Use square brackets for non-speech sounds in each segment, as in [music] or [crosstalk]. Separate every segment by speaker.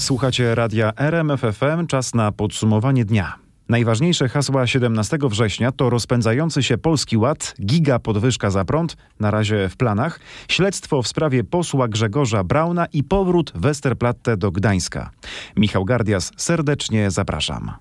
Speaker 1: Słuchacie radia RMFFM, czas na podsumowanie dnia. Najważniejsze hasła 17 września to rozpędzający się Polski Ład, giga podwyżka za prąd, na razie w planach, śledztwo w sprawie posła Grzegorza Brauna i powrót Westerplatte do Gdańska. Michał Gardias, serdecznie zapraszam.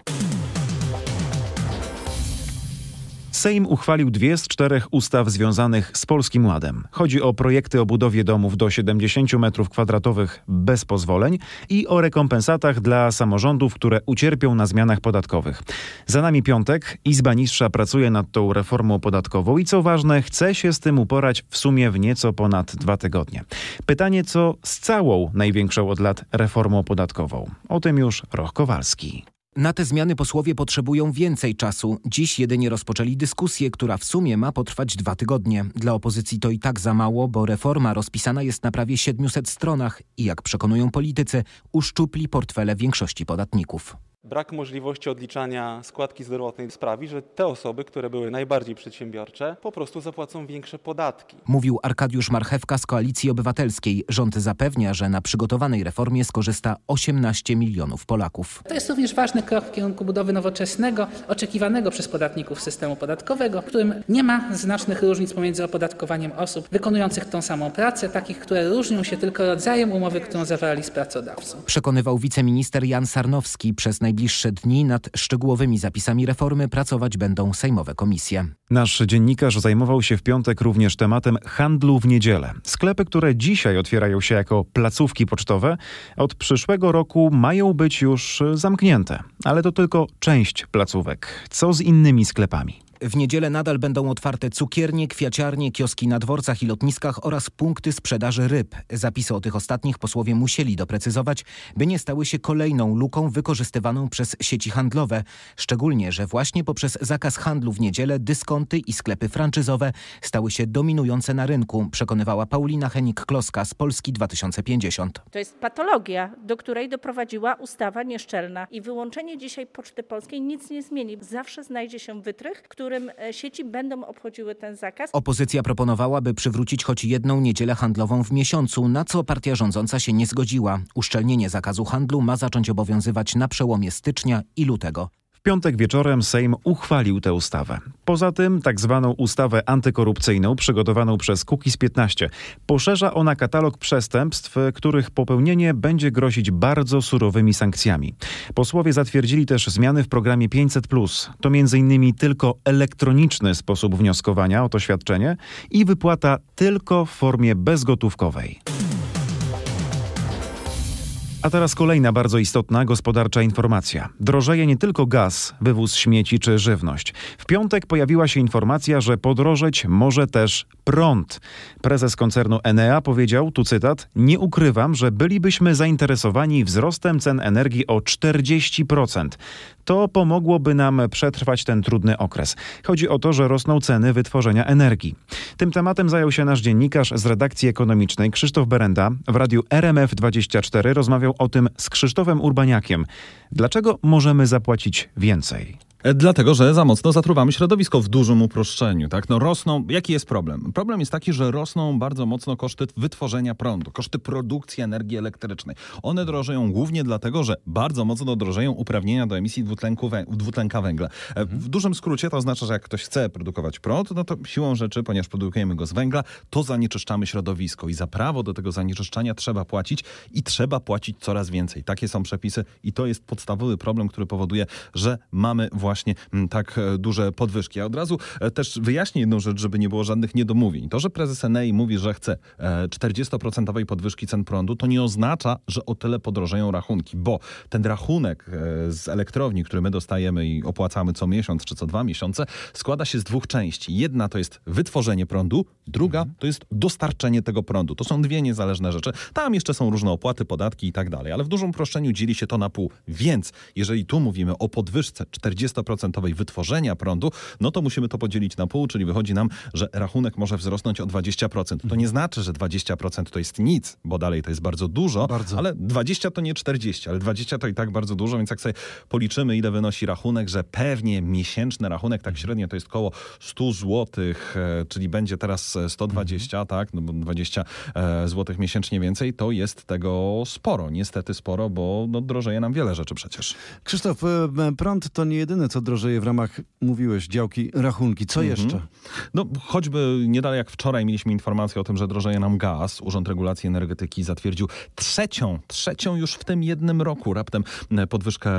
Speaker 1: Sejm uchwalił dwie z czterech ustaw związanych z Polskim Ładem. Chodzi o projekty o budowie domów do 70 m2 bez pozwoleń i o rekompensatach dla samorządów, które ucierpią na zmianach podatkowych. Za nami piątek. Izba Niższa pracuje nad tą reformą podatkową i co ważne, chce się z tym uporać w sumie w nieco ponad dwa tygodnie. Pytanie, co z całą największą od lat reformą podatkową? O tym już Roch Kowalski.
Speaker 2: Na te zmiany posłowie potrzebują więcej czasu. Dziś jedynie rozpoczęli dyskusję, która w sumie ma potrwać dwa tygodnie. Dla opozycji to i tak za mało, bo reforma rozpisana jest na prawie 700 stronach i jak przekonują politycy, uszczupli portfele większości podatników.
Speaker 3: Brak możliwości odliczania składki zdrowotnej sprawi, że te osoby, które były najbardziej przedsiębiorcze, po prostu zapłacą większe podatki.
Speaker 2: Mówił Arkadiusz Marchewka z Koalicji Obywatelskiej. Rząd zapewnia, że na przygotowanej reformie skorzysta 18 milionów Polaków.
Speaker 4: To jest również ważny krok w kierunku budowy nowoczesnego, oczekiwanego przez podatników systemu podatkowego, w którym nie ma znacznych różnic pomiędzy opodatkowaniem osób wykonujących tą samą pracę, takich, które różnią się tylko rodzajem umowy, którą zawarli z pracodawcą.
Speaker 2: Przekonywał wiceminister Jan Sarnowski przez najbliższe dni nad szczegółowymi zapisami reformy pracować będą sejmowe komisje.
Speaker 1: Nasz dziennikarz zajmował się w piątek również tematem handlu w niedzielę. Sklepy, które dzisiaj otwierają się jako placówki pocztowe, od przyszłego roku mają być już zamknięte. Ale to tylko część placówek. Co z innymi sklepami?
Speaker 2: W niedzielę nadal będą otwarte cukiernie, kwiaciarnie, kioski na dworcach i lotniskach oraz punkty sprzedaży ryb. Zapisy o tych ostatnich posłowie musieli doprecyzować, by nie stały się kolejną luką wykorzystywaną przez sieci handlowe. Szczególnie, że właśnie poprzez zakaz handlu w niedzielę dyskonty i sklepy franczyzowe stały się dominujące na rynku, przekonywała Paulina Henik-Kloska z Polski 2050.
Speaker 5: To jest patologia, do której doprowadziła ustawa nieszczelna i wyłączenie dzisiaj Poczty Polskiej nic nie zmieni. Zawsze znajdzie się wytrych, który którym e, sieci będą obchodziły ten zakaz.
Speaker 2: Opozycja proponowała, by przywrócić choć jedną niedzielę handlową w miesiącu, na co partia rządząca się nie zgodziła. Uszczelnienie zakazu handlu ma zacząć obowiązywać na przełomie stycznia i lutego.
Speaker 1: W piątek wieczorem Sejm uchwalił tę ustawę. Poza tym tak zwaną ustawę antykorupcyjną przygotowaną przez Kukiz 15 poszerza ona katalog przestępstw, których popełnienie będzie grozić bardzo surowymi sankcjami. Posłowie zatwierdzili też zmiany w programie 500+. To m.in. tylko elektroniczny sposób wnioskowania o to świadczenie i wypłata tylko w formie bezgotówkowej. A teraz kolejna bardzo istotna gospodarcza informacja. Drożeje nie tylko gaz, wywóz śmieci czy żywność. W piątek pojawiła się informacja, że podrożeć może też prąd. Prezes koncernu Enea powiedział, tu cytat, nie ukrywam, że bylibyśmy zainteresowani wzrostem cen energii o 40%. To pomogłoby nam przetrwać ten trudny okres. Chodzi o to, że rosną ceny wytworzenia energii. Tym tematem zajął się nasz dziennikarz z redakcji ekonomicznej Krzysztof Berenda. W radiu RMF24 rozmawiał o tym z Krzysztofem Urbaniakiem. Dlaczego możemy zapłacić więcej?
Speaker 6: E, dlatego, że za mocno zatruwamy środowisko w dużym uproszczeniu. Tak? No rosną, jaki jest problem? Problem jest taki, że rosną bardzo mocno koszty wytworzenia prądu, koszty produkcji energii elektrycznej. One drożeją głównie dlatego, że bardzo mocno drożeją uprawnienia do emisji dwutlenku dwutlenka węgla. E, w dużym skrócie to oznacza, że jak ktoś chce produkować prąd, no to siłą rzeczy, ponieważ produkujemy go z węgla, to zanieczyszczamy środowisko i za prawo do tego zanieczyszczania trzeba płacić i trzeba płacić coraz więcej. Takie są przepisy i to jest podstawowy problem, który powoduje, że mamy właśnie właśnie mm, tak e, duże podwyżki. A od razu e, też wyjaśnię jedną rzecz, żeby nie było żadnych niedomówień. To, że prezes Enei mówi, że chce 40% e, podwyżki cen prądu, to nie oznacza, że o tyle podrożeją rachunki, bo ten rachunek z elektrowni, który my dostajemy i opłacamy co miesiąc czy co dwa miesiące, składa się z dwóch części. Jedna to jest wytworzenie prądu, druga to jest dostarczenie tego prądu. To są dwie niezależne rzeczy. Tam jeszcze są różne opłaty, podatki i tak dalej, ale w dużym uproszczeniu dzieli się to na pół. Więc jeżeli tu mówimy o podwyżce 40 30% wytworzenia prądu, no to musimy to podzielić na pół, czyli wychodzi nam, że rachunek może wzrosnąć o 20%. To nie znaczy, że 20% to jest nic, bo dalej to jest bardzo dużo,
Speaker 7: Bardzo.
Speaker 6: ale 20 to nie 40, ale 20 to i tak bardzo dużo, więc jak sobie policzymy, ile wynosi rachunek, że pewnie miesięczny rachunek tak średnio to jest koło 100 zł, czyli będzie teraz 120, tak, no bo 20 zł miesięcznie więcej, to jest tego sporo. Niestety sporo, bo no, drożeje nam wiele rzeczy przecież.
Speaker 7: Krzysztof, e, prąd to nie jedyne, co drożeje w ramach, mówiłeś, działki rachunki. Co
Speaker 6: Mhm.
Speaker 7: jeszcze?
Speaker 6: No, choćby nie dalej jak wczoraj mieliśmy informację o tym, że drożeje nam gaz. Urząd Regulacji Energetyki zatwierdził trzecią, trzecią już w tym jednym roku raptem e, podwyżkę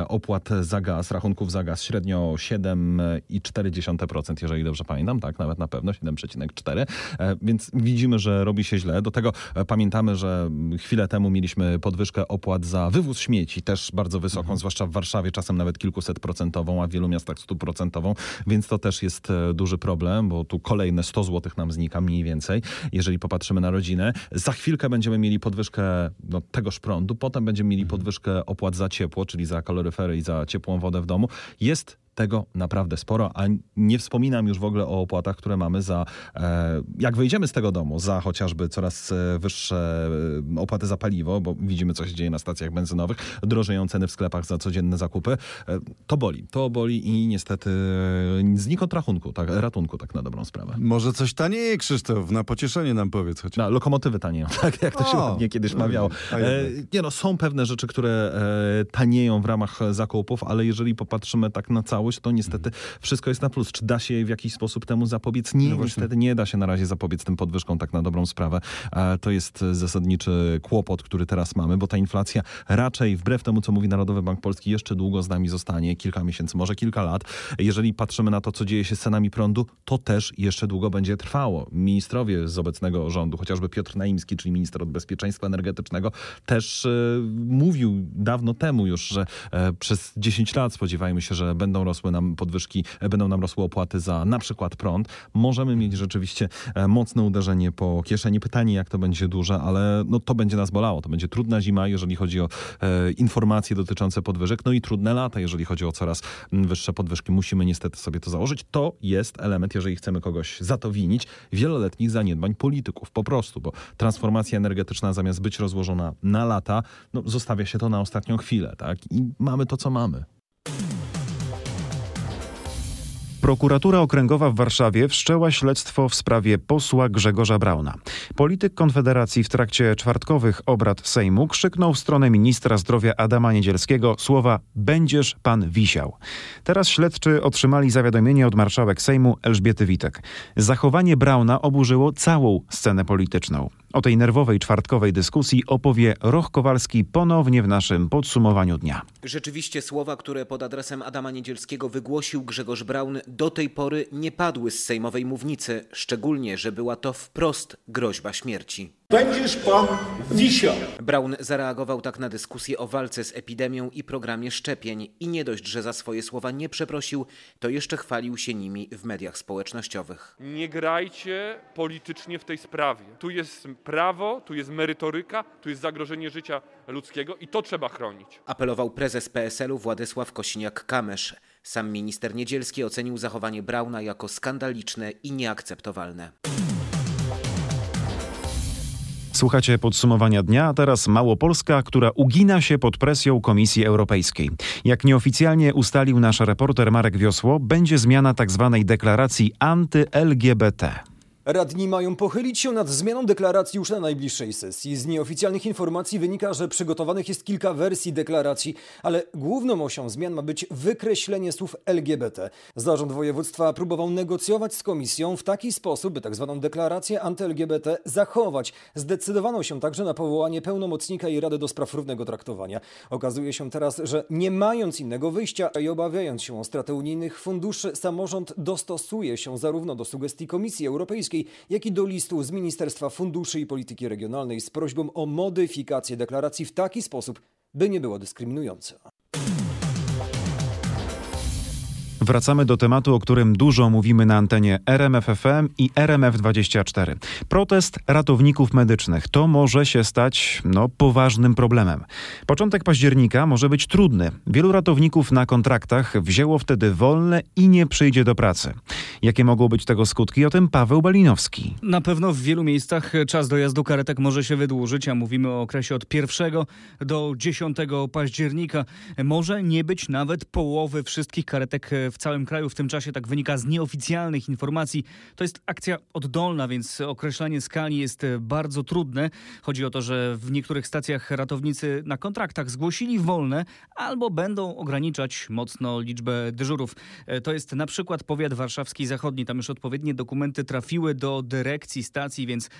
Speaker 6: e, opłat za gaz, rachunków za gaz średnio 7,4%, jeżeli dobrze pamiętam, tak, nawet na pewno 7,4%, E, więc widzimy, że robi się źle. Do tego pamiętamy, że chwilę temu mieliśmy podwyżkę opłat za wywóz śmieci, też bardzo wysoką, zwłaszcza w Warszawie, czasem nawet kilkuset procentową, a w wielu miastach stuprocentową, więc to też jest e, duży problem, bo tu kolejne 100 zł nam znika mniej więcej, jeżeli popatrzymy na rodzinę. Za chwilkę będziemy mieli podwyżkę no, tegoż prądu, potem będziemy mieli podwyżkę opłat za ciepło, czyli za kaloryfery i za ciepłą wodę w domu. Jest tego naprawdę sporo, a nie wspominam już w ogóle o opłatach, które mamy za, e, jak wyjdziemy z tego domu, za chociażby coraz e, wyższe e, opłaty za paliwo, bo widzimy, co się dzieje na stacjach benzynowych, drożeją ceny w sklepach za codzienne zakupy. To boli, to boli i niestety znikąd rachunku, tak, ratunku, tak na dobrą sprawę.
Speaker 7: Może coś tanieje, Krzysztof? Na pocieszenie nam powiedz choć.
Speaker 6: Na lokomotywy tanieją, [laughs] tak jak to się ładnie kiedyś mawiało. E,
Speaker 7: jednak.
Speaker 6: nie no, są pewne rzeczy, które tanieją w ramach zakupów, ale jeżeli popatrzymy tak na to niestety wszystko jest na plus. Czy da się w jakiś sposób temu zapobiec? Nie,
Speaker 7: No
Speaker 6: niestety nie da się na razie zapobiec tym podwyżką tak na dobrą sprawę. To jest zasadniczy kłopot, który teraz mamy, bo ta inflacja raczej wbrew temu, co mówi Narodowy Bank Polski, jeszcze długo z nami zostanie, kilka miesięcy, może kilka lat. Jeżeli patrzymy na to, co dzieje się z cenami prądu, to też jeszcze długo będzie trwało. Ministrowie z obecnego rządu, chociażby Piotr Naimski, czyli minister od bezpieczeństwa energetycznego, też e, mówił dawno temu już, że e, przez 10 lat spodziewajmy się, że będą rosły nam podwyżki, e, będą nam rosły opłaty za na przykład prąd. Możemy mieć rzeczywiście e, mocne uderzenie po kieszeni. Pytanie, jak to będzie duże, ale no, to będzie nas bolało. To będzie trudna zima, jeżeli chodzi o e, informacje dotyczące podwyżek, no i trudne lata, jeżeli chodzi o coraz wyższe podwyżki. Musimy niestety sobie to założyć. To jest element, jeżeli chcemy kogoś za to winić, wieloletnich zaniedbań polityków po prostu, bo transformacja energetyczna zamiast być rozłożona na lata, no, zostawia się to na ostatnią chwilę, tak? I mamy to, co mamy.
Speaker 1: Prokuratura Okręgowa w Warszawie wszczęła śledztwo w sprawie posła Grzegorza Brauna. Polityk Konfederacji w trakcie czwartkowych obrad Sejmu krzyknął w stronę ministra zdrowia Adama Niedzielskiego słowa będziesz pan wisiał. Teraz śledczy otrzymali zawiadomienie od marszałek Sejmu Elżbiety Witek. Zachowanie Brauna oburzyło całą scenę polityczną. O tej nerwowej czwartkowej dyskusji opowie Roch Kowalski ponownie w naszym podsumowaniu dnia.
Speaker 2: Rzeczywiście słowa, które pod adresem Adama Niedzielskiego wygłosił Grzegorz Braun, do tej pory nie padły z sejmowej mównicy, szczególnie, że była to wprost groźba śmierci.
Speaker 8: Będziesz pan wisiał.
Speaker 2: Braun zareagował tak na dyskusję o walce z epidemią i programie szczepień i nie dość, że za swoje słowa nie przeprosił, to jeszcze chwalił się nimi w mediach społecznościowych.
Speaker 9: Nie grajcie politycznie w tej sprawie. Tu jest prawo, tu jest merytoryka, tu jest zagrożenie życia ludzkiego i to trzeba chronić.
Speaker 2: Apelował prezes PSL-u Władysław Kosiniak-Kamysz. Sam minister Niedzielski ocenił zachowanie Brauna jako skandaliczne i nieakceptowalne.
Speaker 1: Słuchacie podsumowania dnia, a teraz Małopolska, która ugina się pod presją Komisji Europejskiej. Jak nieoficjalnie ustalił nasz reporter Marek Wiosło, będzie zmiana tzw. deklaracji anty-LGBT.
Speaker 10: Radni mają pochylić się nad zmianą deklaracji już na najbliższej sesji. Z nieoficjalnych informacji wynika, że przygotowanych jest kilka wersji deklaracji, ale główną osią zmian ma być wykreślenie słów LGBT. Zarząd województwa próbował negocjować z komisją w taki sposób, by tzw. deklarację anty-LGBT zachować. Zdecydowano się także na powołanie pełnomocnika i Rady do Spraw Równego Traktowania. Okazuje się teraz, że nie mając innego wyjścia i obawiając się o stratę unijnych funduszy, samorząd dostosuje się zarówno do sugestii Komisji Europejskiej, jak i do listu z Ministerstwa Funduszy i Polityki Regionalnej z prośbą o modyfikację deklaracji w taki sposób, by nie była dyskryminująca.
Speaker 1: Wracamy do tematu, o którym dużo mówimy na antenie RMFFM i RMF24. Protest ratowników medycznych. To może się stać no, poważnym problemem. Początek października może być trudny. Wielu ratowników na kontraktach wzięło wtedy wolne i nie przyjdzie do pracy. Jakie mogą być tego skutki? O tym Paweł Balinowski.
Speaker 11: Na pewno w wielu miejscach czas dojazdu karetek może się wydłużyć, a mówimy o okresie od 1 do 10 października. Może nie być nawet połowy wszystkich karetek w całym kraju w tym czasie, tak wynika z nieoficjalnych informacji. To jest akcja oddolna, więc określenie skali jest bardzo trudne. Chodzi o to, że w niektórych stacjach ratownicy na kontraktach zgłosili wolne albo będą ograniczać mocno liczbę dyżurów. To jest na przykład powiat warszawski zachodni. Tam już odpowiednie dokumenty trafiły do dyrekcji stacji, więc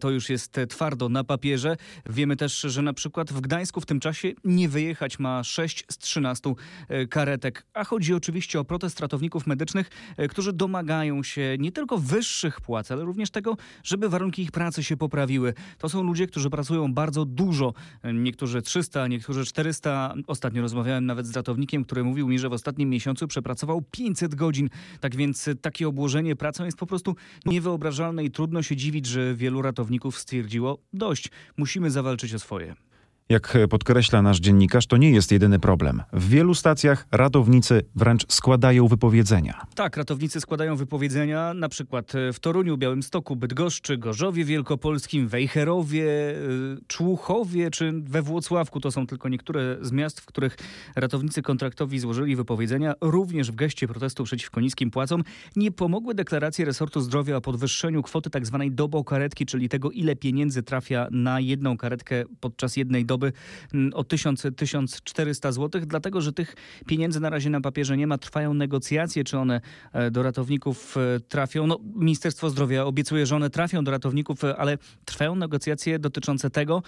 Speaker 11: to już jest twardo na papierze. Wiemy też, że na przykład w Gdańsku w tym czasie nie wyjechać ma 6 z 13 karetek. A chodzi oczywiście o protest ratowników medycznych, e, którzy domagają się nie tylko wyższych płac, ale również tego, żeby warunki ich pracy się poprawiły. To są ludzie, którzy pracują bardzo dużo. Niektórzy 300, niektórzy 400. Ostatnio rozmawiałem nawet z ratownikiem, który mówił mi, że w ostatnim miesiącu przepracował 500 godzin. Tak więc takie obłożenie pracą jest po prostu niewyobrażalne i trudno się dziwić, że wielu ratowników stwierdziło dość. Musimy zawalczyć o swoje.
Speaker 1: Jak podkreśla nasz dziennikarz, to nie jest jedyny problem. W wielu stacjach ratownicy wręcz składają wypowiedzenia.
Speaker 11: Tak, ratownicy składają wypowiedzenia na przykład w Toruniu, Białymstoku, Bydgoszczy, Gorzowie Wielkopolskim, Wejherowie, y, Człuchowie czy we Włocławku. To są tylko niektóre z miast, w których ratownicy kontraktowi złożyli wypowiedzenia. Również w geście protestu przeciwko niskim płacom nie pomogły deklaracje resortu zdrowia o podwyższeniu kwoty tzw. Tak dobokaretki, czyli tego ile pieniędzy trafia na jedną karetkę podczas jednej doby doby mm, o 1000-1400 zł, dlatego że tych pieniędzy na razie na papierze nie ma. Trwają negocjacje, czy one e, do ratowników e, trafią. No, Ministerstwo Zdrowia obiecuje, że one trafią do ratowników, e, ale trwają negocjacje dotyczące tego,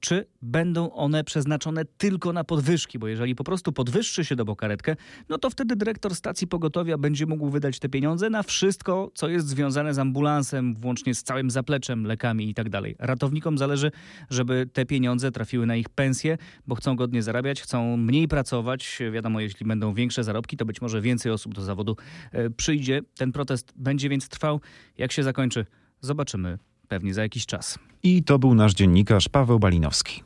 Speaker 11: czy będą one przeznaczone tylko na podwyżki, bo jeżeli po prostu podwyższy się dobokaretkę, no to wtedy dyrektor stacji pogotowia będzie mógł wydać te pieniądze na wszystko, co jest związane z ambulansem, włącznie z całym zapleczem, lekami i tak dalej. Ratownikom zależy, żeby te pieniądze trafiły na ich pensje, bo chcą godnie zarabiać, chcą mniej pracować. Wiadomo, jeśli będą większe zarobki, to być może więcej osób do zawodu e, przyjdzie. Ten protest będzie więc trwał. Jak się zakończy, zobaczymy pewnie za jakiś czas.
Speaker 1: I to był nasz dziennikarz Paweł Balinowski.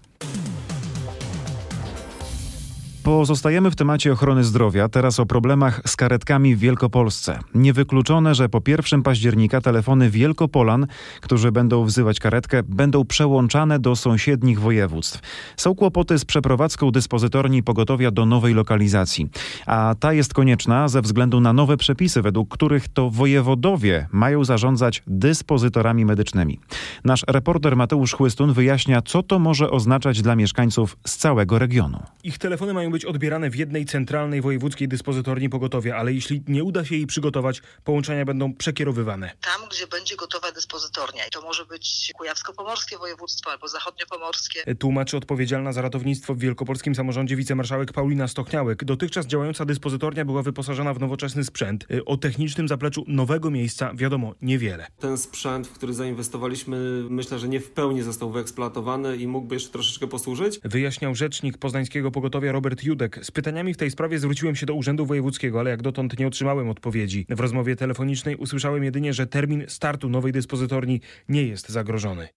Speaker 1: Pozostajemy w temacie ochrony zdrowia, teraz o problemach z karetkami w Wielkopolsce. Niewykluczone, że po 1 października telefony Wielkopolan, którzy będą wzywać karetkę, będą przełączane do sąsiednich województw. Są kłopoty z przeprowadzką dyspozytorni pogotowia do nowej lokalizacji, a ta jest konieczna ze względu na nowe przepisy, według których to wojewodowie mają zarządzać dyspozytorami medycznymi. Nasz reporter Mateusz Chłystun wyjaśnia, co to może oznaczać dla mieszkańców z całego regionu.
Speaker 12: Ich telefony mają być odbierane w jednej centralnej wojewódzkiej dyspozytorni pogotowia, ale jeśli nie uda się jej przygotować, połączenia będą przekierowywane.
Speaker 13: Tam, gdzie będzie gotowa dyspozytornia, to może być Kujawsko-Pomorskie województwo albo Zachodnio-Pomorskie.
Speaker 12: Tłumaczy odpowiedzialna za ratownictwo w wielkopolskim samorządzie wicemarszałek Paulina Stochniałek. Dotychczas działająca dyspozytornia była wyposażona w nowoczesny sprzęt. O technicznym zapleczu nowego miejsca wiadomo niewiele.
Speaker 14: Ten sprzęt, w który zainwestowaliśmy, myślę, że nie w pełni został wyeksploatowany i mógłby jeszcze troszeczkę posłużyć.
Speaker 12: Wyjaśniał rzecznik poznańskiego pogotowia Robert Judek. Z pytaniami w tej sprawie zwróciłem się do Urzędu Wojewódzkiego, ale jak dotąd nie otrzymałem odpowiedzi. W rozmowie telefonicznej usłyszałem jedynie, że termin startu nowej dyspozytorni nie jest zagrożony.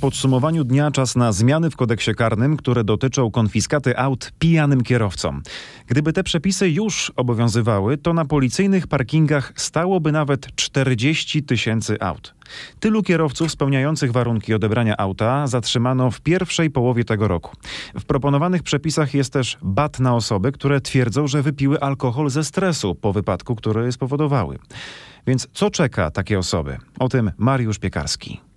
Speaker 1: Podsumowaniu dnia czas na zmiany w kodeksie karnym, które dotyczą konfiskaty aut pijanym kierowcom. Gdyby te przepisy już obowiązywały, to na policyjnych parkingach stałoby nawet 40 tysięcy aut. Tylu kierowców spełniających warunki odebrania auta zatrzymano w pierwszej połowie tego roku. W proponowanych przepisach jest też bat na osoby, które twierdzą, że wypiły alkohol ze stresu po wypadku, który spowodowały. Więc co czeka takie osoby? O tym Mariusz Piekarski.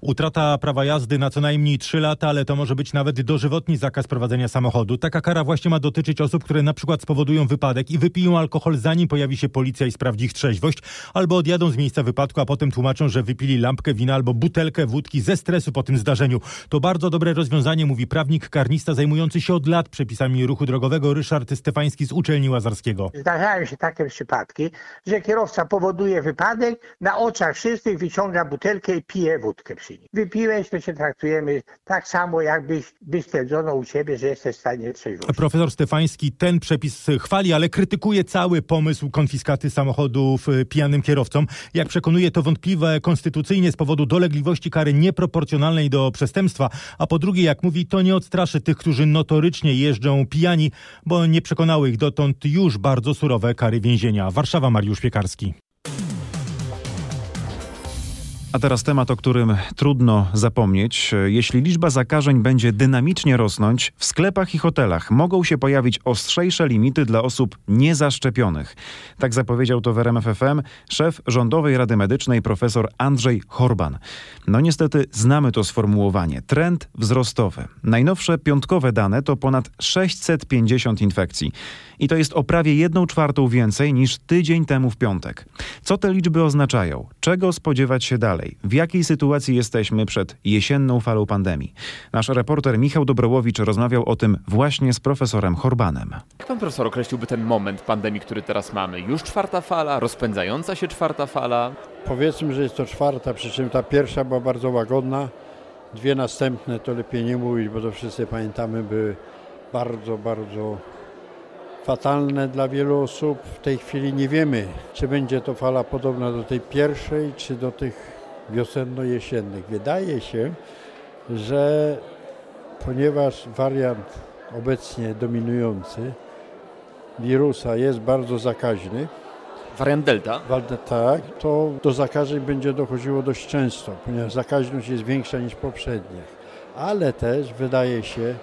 Speaker 15: Utrata prawa jazdy na co najmniej 3 lata, ale to może być nawet dożywotni zakaz prowadzenia samochodu. Taka kara właśnie ma dotyczyć osób, które na przykład spowodują wypadek i wypiją alkohol zanim pojawi się policja i sprawdzi ich trzeźwość, albo odjadą z miejsca wypadku, a potem tłumaczą, że wypili lampkę wina albo butelkę wódki ze stresu po tym zdarzeniu. To bardzo dobre rozwiązanie, mówi prawnik karnista zajmujący się od lat przepisami ruchu drogowego Ryszard Stefański z uczelni Łazarskiego.
Speaker 16: Zdarzają się takie przypadki, że kierowca powoduje wypadek, na oczach wszystkich wyciąga butelkę i pije wódkę. Nim. Wypiłeś, to się traktujemy tak samo, jakbyś byś stwierdzono u ciebie, że jesteś w stanie trzeźwości.
Speaker 15: Profesor Stefański ten przepis chwali, ale krytykuje cały pomysł konfiskaty samochodów y, pijanym kierowcom. Jak przekonuje, to wątpliwe konstytucyjnie z powodu dolegliwości kary nieproporcjonalnej do przestępstwa, a po drugie, jak mówi, to nie odstraszy tych, którzy notorycznie jeżdżą pijani, bo nie przekonały ich dotąd już bardzo surowe kary więzienia. Warszawa, Mariusz Piekarski.
Speaker 1: A teraz temat, o którym trudno zapomnieć. Jeśli liczba zakażeń będzie dynamicznie rosnąć, w sklepach i hotelach mogą się pojawić ostrzejsze limity dla osób niezaszczepionych. Tak zapowiedział to w szef Rządowej Rady Medycznej profesor Andrzej Horban. No niestety znamy to sformułowanie. Trend wzrostowy. Najnowsze piątkowe dane to ponad 650 infekcji. I to jest o prawie 1 czwartą więcej niż tydzień temu w piątek. Co te liczby oznaczają? Czego spodziewać się dalej? W jakiej sytuacji jesteśmy przed jesienną falą pandemii? Nasz reporter Michał Dobrołowicz rozmawiał o tym właśnie z profesorem Horbanem.
Speaker 17: Jak pan profesor określiłby ten moment pandemii, który teraz mamy? Już czwarta fala, rozpędzająca się czwarta fala?
Speaker 18: Powiedzmy, że jest to czwarta, przy czym ta pierwsza była bardzo łagodna. Dwie następne to lepiej nie mówić, bo to wszyscy pamiętamy, były bardzo, bardzo fatalne dla wielu osób. W tej chwili nie wiemy, czy będzie to fala podobna do tej pierwszej, czy do tych wiosenno-jesiennych. Wydaje się, że ponieważ wariant obecnie dominujący wirusa jest bardzo zakaźny,
Speaker 17: Wariant Delta?
Speaker 18: Tak, to do zakażeń będzie dochodziło dość często, ponieważ zakaźność jest większa niż poprzednie. Ale też wydaje się,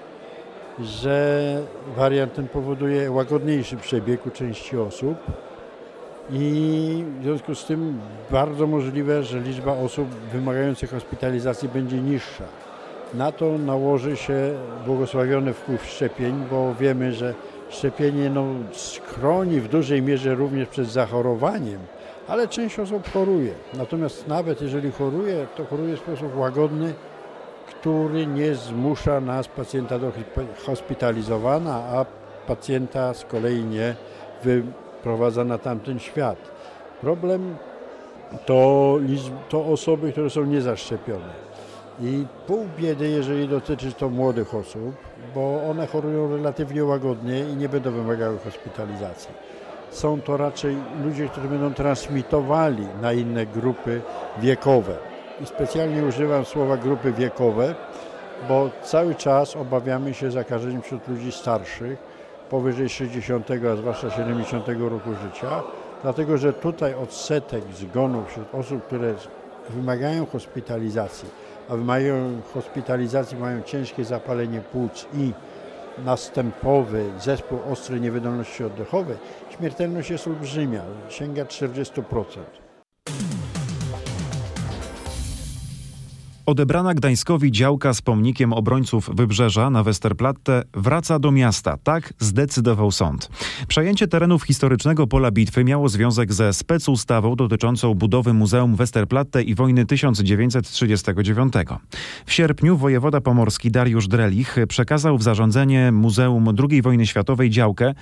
Speaker 18: że wariant ten powoduje łagodniejszy przebieg u części osób i w związku z tym bardzo możliwe, że liczba osób wymagających hospitalizacji będzie niższa. Na to nałoży się błogosławiony wpływ szczepień, bo wiemy, że szczepienie no, chroni w dużej mierze również przed zachorowaniem, ale część osób choruje. Natomiast nawet jeżeli choruje, to choruje w sposób łagodny, który nie zmusza nas, pacjenta, do hospitalizowania, a pacjenta z kolei nie wyprowadza na tamten świat. Problem to, to osoby, które są niezaszczepione. I pół biedy, jeżeli dotyczy to młodych osób, bo one chorują relatywnie łagodnie i nie będą wymagały hospitalizacji. Są to raczej ludzie, którzy będą transmitowali na inne grupy wiekowe. I specjalnie używam słowa grupy wiekowe, bo cały czas obawiamy się zakażeń wśród ludzi starszych, powyżej 60, a zwłaszcza 70 roku życia, dlatego że tutaj odsetek zgonów wśród osób, które wymagają hospitalizacji, a wymagają hospitalizacji, mają ciężkie zapalenie płuc i następowy zespół ostrej niewydolności oddechowej, śmiertelność jest olbrzymia, sięga 40%.
Speaker 1: Odebrana Gdańskowi działka z pomnikiem obrońców Wybrzeża na Westerplatte wraca do miasta. Tak zdecydował sąd. Przejęcie terenów historycznego pola bitwy miało związek ze specustawą dotyczącą budowy Muzeum Westerplatte i wojny 1939. W sierpniu wojewoda pomorski Dariusz Drelich przekazał w zarządzenie Muzeum II wojny światowej działkę,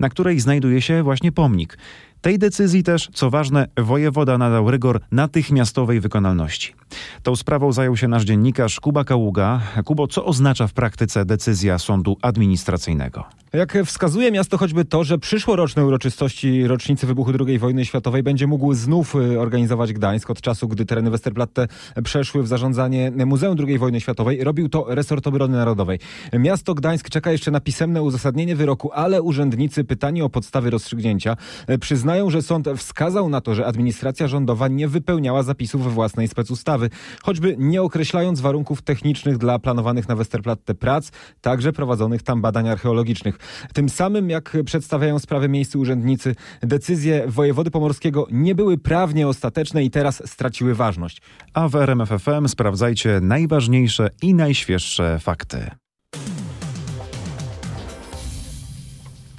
Speaker 1: na której znajduje się właśnie pomnik. Tej decyzji też, co ważne, wojewoda nadał rygor natychmiastowej wykonalności. Tą sprawą zajął się nasz dziennikarz Kuba Kaługa. Kubo, co oznacza w praktyce decyzja sądu administracyjnego?
Speaker 19: Jak wskazuje miasto choćby to, że przyszłoroczne uroczystości rocznicy wybuchu II wojny światowej będzie mógł znów y, organizować Gdańsk od czasu, gdy tereny Westerplatte przeszły w zarządzanie Muzeum II wojny światowej. Robił to resort obrony narodowej. Miasto Gdańsk czeka jeszcze na pisemne uzasadnienie wyroku, ale urzędnicy pytani o podstawy rozstrzygnięcia przyznają, że sąd wskazał na to, że administracja rządowa nie wypełniała zapisów własnej specustawy, choćby nie określając warunków technicznych dla planowanych na Westerplatte prac, także prowadzonych tam badań archeologicznych. Tym samym, jak przedstawiają sprawę miejscy urzędnicy, decyzje wojewody pomorskiego nie były prawnie ostateczne i teraz straciły ważność.
Speaker 1: A w RMFFM sprawdzajcie najważniejsze i najświeższe fakty.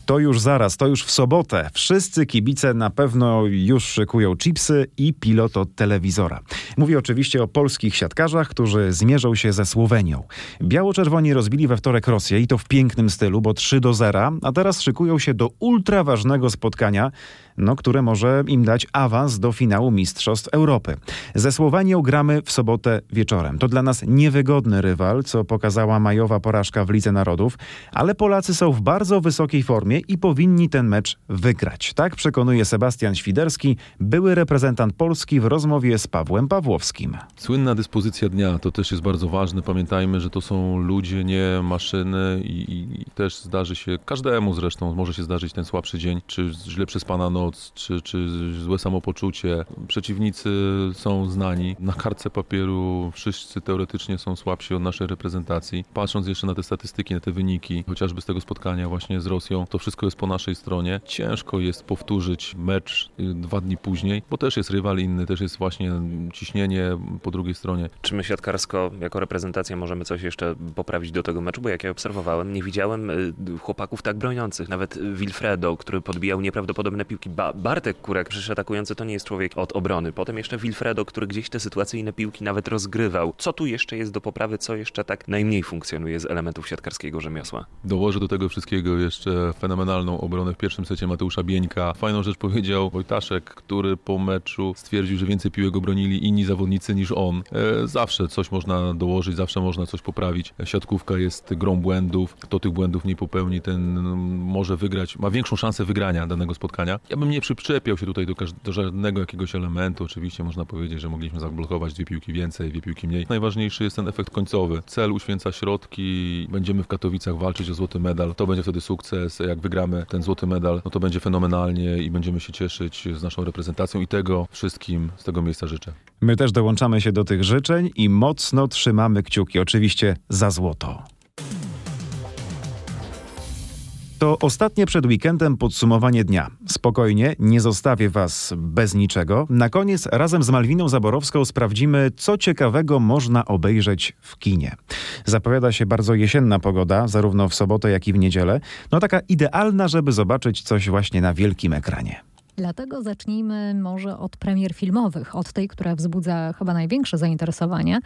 Speaker 1: To już zaraz, to już w sobotę. Wszyscy kibice na pewno już szykują chipsy i pilot od telewizora. Mówię oczywiście o polskich siatkarzach, którzy zmierzą się ze Słowenią. Biało-czerwoni rozbili we wtorek Rosję i to w pięknym stylu, bo 3 do 0, a teraz szykują się do ultra ważnego spotkania, no, które może im dać awans do finału Mistrzostw Europy. Ze Słowenią gramy w sobotę wieczorem. To dla nas niewygodny rywal, co pokazała majowa porażka w Lidze Narodów, ale Polacy są w bardzo wysokiej formie i powinni ten mecz wygrać. Tak przekonuje Sebastian Świderski, były reprezentant Polski w rozmowie z Pawłem Pawłowskim.
Speaker 20: Słynna dyspozycja dnia to też jest bardzo ważne. Pamiętajmy, że to są ludzie, nie maszyny i, i, i też zdarzy się, każdemu zresztą może się zdarzyć ten słabszy dzień, czy źle przespana noc, czy, czy złe samopoczucie. Przeciwnicy są znani. Na kartce papieru wszyscy teoretycznie są słabsi od naszej reprezentacji. Patrząc jeszcze na te statystyki, na te wyniki, chociażby z tego spotkania właśnie z Rosją, to wszystko jest po naszej stronie. Ciężko jest powtórzyć mecz y, dwa dni później, bo też jest rywal inny, też jest właśnie ciśnienie po drugiej stronie.
Speaker 21: Czy my siatkarsko jako reprezentacja możemy coś jeszcze poprawić do tego meczu? Bo jak ja obserwowałem, nie widziałem y, chłopaków tak broniących. Nawet Wilfredo, który podbijał nieprawdopodobne piłki. Ba Bartek Kurek, przecież atakujący, to nie jest człowiek od obrony. Potem jeszcze Wilfredo, który gdzieś te sytuacyjne piłki nawet rozgrywał. Co tu jeszcze jest do poprawy? Co jeszcze tak najmniej funkcjonuje z elementów siatkarskiego rzemiosła?
Speaker 20: Dołożę do tego wszystkiego jeszcze fenomenalną obronę w pierwszym secie Mateusza Bieńka. Fajną rzecz powiedział Wojtaszek, który po meczu stwierdził, że więcej piłek obronili inni zawodnicy niż on. E, zawsze coś można dołożyć, zawsze można coś poprawić. Siatkówka jest grą błędów. Kto tych błędów nie popełni, ten no, może wygrać, ma większą szansę wygrania danego spotkania. Ja bym nie przyczepiał się tutaj do, do żadnego jakiegoś elementu. Oczywiście można powiedzieć, że mogliśmy zablokować dwie piłki więcej, dwie piłki mniej. Najważniejszy jest ten efekt końcowy. Cel uświęca środki. Będziemy w Katowicach walczyć o złoty medal. To będzie wtedy sukces. Jak wygramy ten złoty medal, no to będzie fenomenalnie i będziemy się cieszyć z naszą reprezentacją i tego wszystkim z tego miejsca życzę.
Speaker 1: My też dołączamy się do tych życzeń i mocno trzymamy kciuki, oczywiście za złoto. To ostatnie przed weekendem podsumowanie dnia. Spokojnie, nie zostawię Was bez niczego. Na koniec razem z Malwiną Zaborowską sprawdzimy, co ciekawego można obejrzeć w kinie. Zapowiada się bardzo jesienna pogoda, zarówno w sobotę, jak i w niedzielę. No taka idealna, żeby zobaczyć coś właśnie na wielkim ekranie.
Speaker 22: Dlatego zacznijmy może od premier filmowych, od tej, która wzbudza chyba największe zainteresowanie.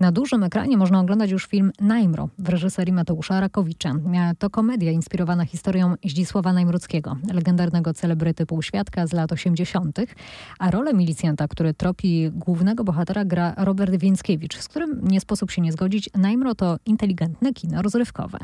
Speaker 22: Na dużym ekranie można oglądać już film Najmro w reżyserii Mateusza Rakowicza. To komedia inspirowana historią Zdzisława Najmrockiego, legendarnego celebryty półświadka z lat 80., a rolę milicjanta, który tropi głównego bohatera gra Robert Więckiewicz, z którym nie sposób się nie zgodzić. Najmro to inteligentne kino rozrywkowe.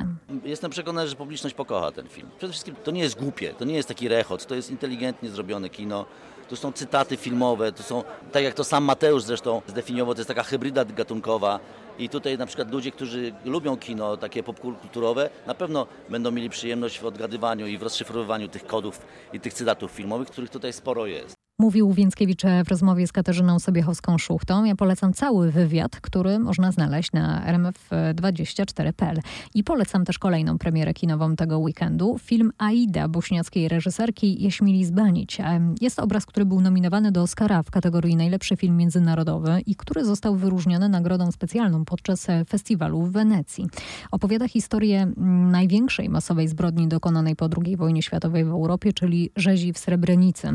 Speaker 23: Jestem przekonany, że publiczność pokocha ten film. Przede wszystkim to nie jest głupie, to nie jest taki rechot, to jest inteligentnie zrobione kino. To są cytaty filmowe, to są, tak jak to sam Mateusz zresztą zdefiniował, to jest taka hybryda gatunkowa. I tutaj na przykład ludzie, którzy lubią kino takie popkulturowe, na pewno będą mieli przyjemność w odgadywaniu i w rozszyfrowywaniu tych kodów i tych cytatów filmowych, których tutaj sporo jest.
Speaker 22: Mówił Więckiewicz w rozmowie z Katarzyną Sobiechowską-Szuchtą. Ja polecam cały wywiad, który można znaleźć na rmf24.pl. I polecam też kolejną premierę kinową tego weekendu. Film Aida bośniackiej reżyserki Jaśmili Zbanić. Jest to obraz, który był nominowany do Oscara w kategorii najlepszy film międzynarodowy i który został wyróżniony nagrodą specjalną podczas festiwalu w Wenecji. Opowiada historię największej masowej zbrodni dokonanej po II wojnie światowej w Europie, czyli rzezi w Srebrenicy.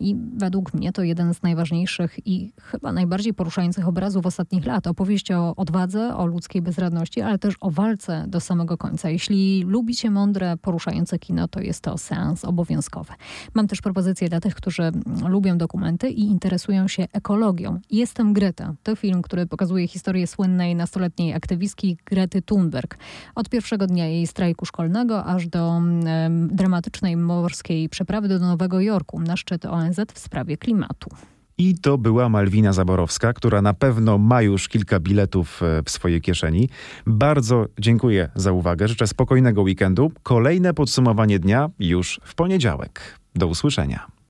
Speaker 22: I według mnie to jeden z najważniejszych i chyba najbardziej poruszających obrazów ostatnich lat. Opowieść o odwadze, o ludzkiej bezradności, ale też o walce do samego końca. Jeśli lubicie mądre, poruszające kino, to jest to seans obowiązkowy. Mam też propozycję dla tych, którzy lubią dokumenty i interesują się ekologią. Jestem Greta. To film, który pokazuje historię słynnej nastoletniej aktywistki Grety Thunberg. Od pierwszego dnia jej strajku szkolnego aż do um, dramatycznej morskiej przeprawy do Nowego Jorku na szczyt ONZ w sprawie klimatu.
Speaker 1: I to była Malwina Zaborowska, która na pewno ma już kilka biletów e, w swojej kieszeni. Bardzo dziękuję za uwagę. Życzę spokojnego weekendu. Kolejne podsumowanie dnia już w poniedziałek. Do usłyszenia.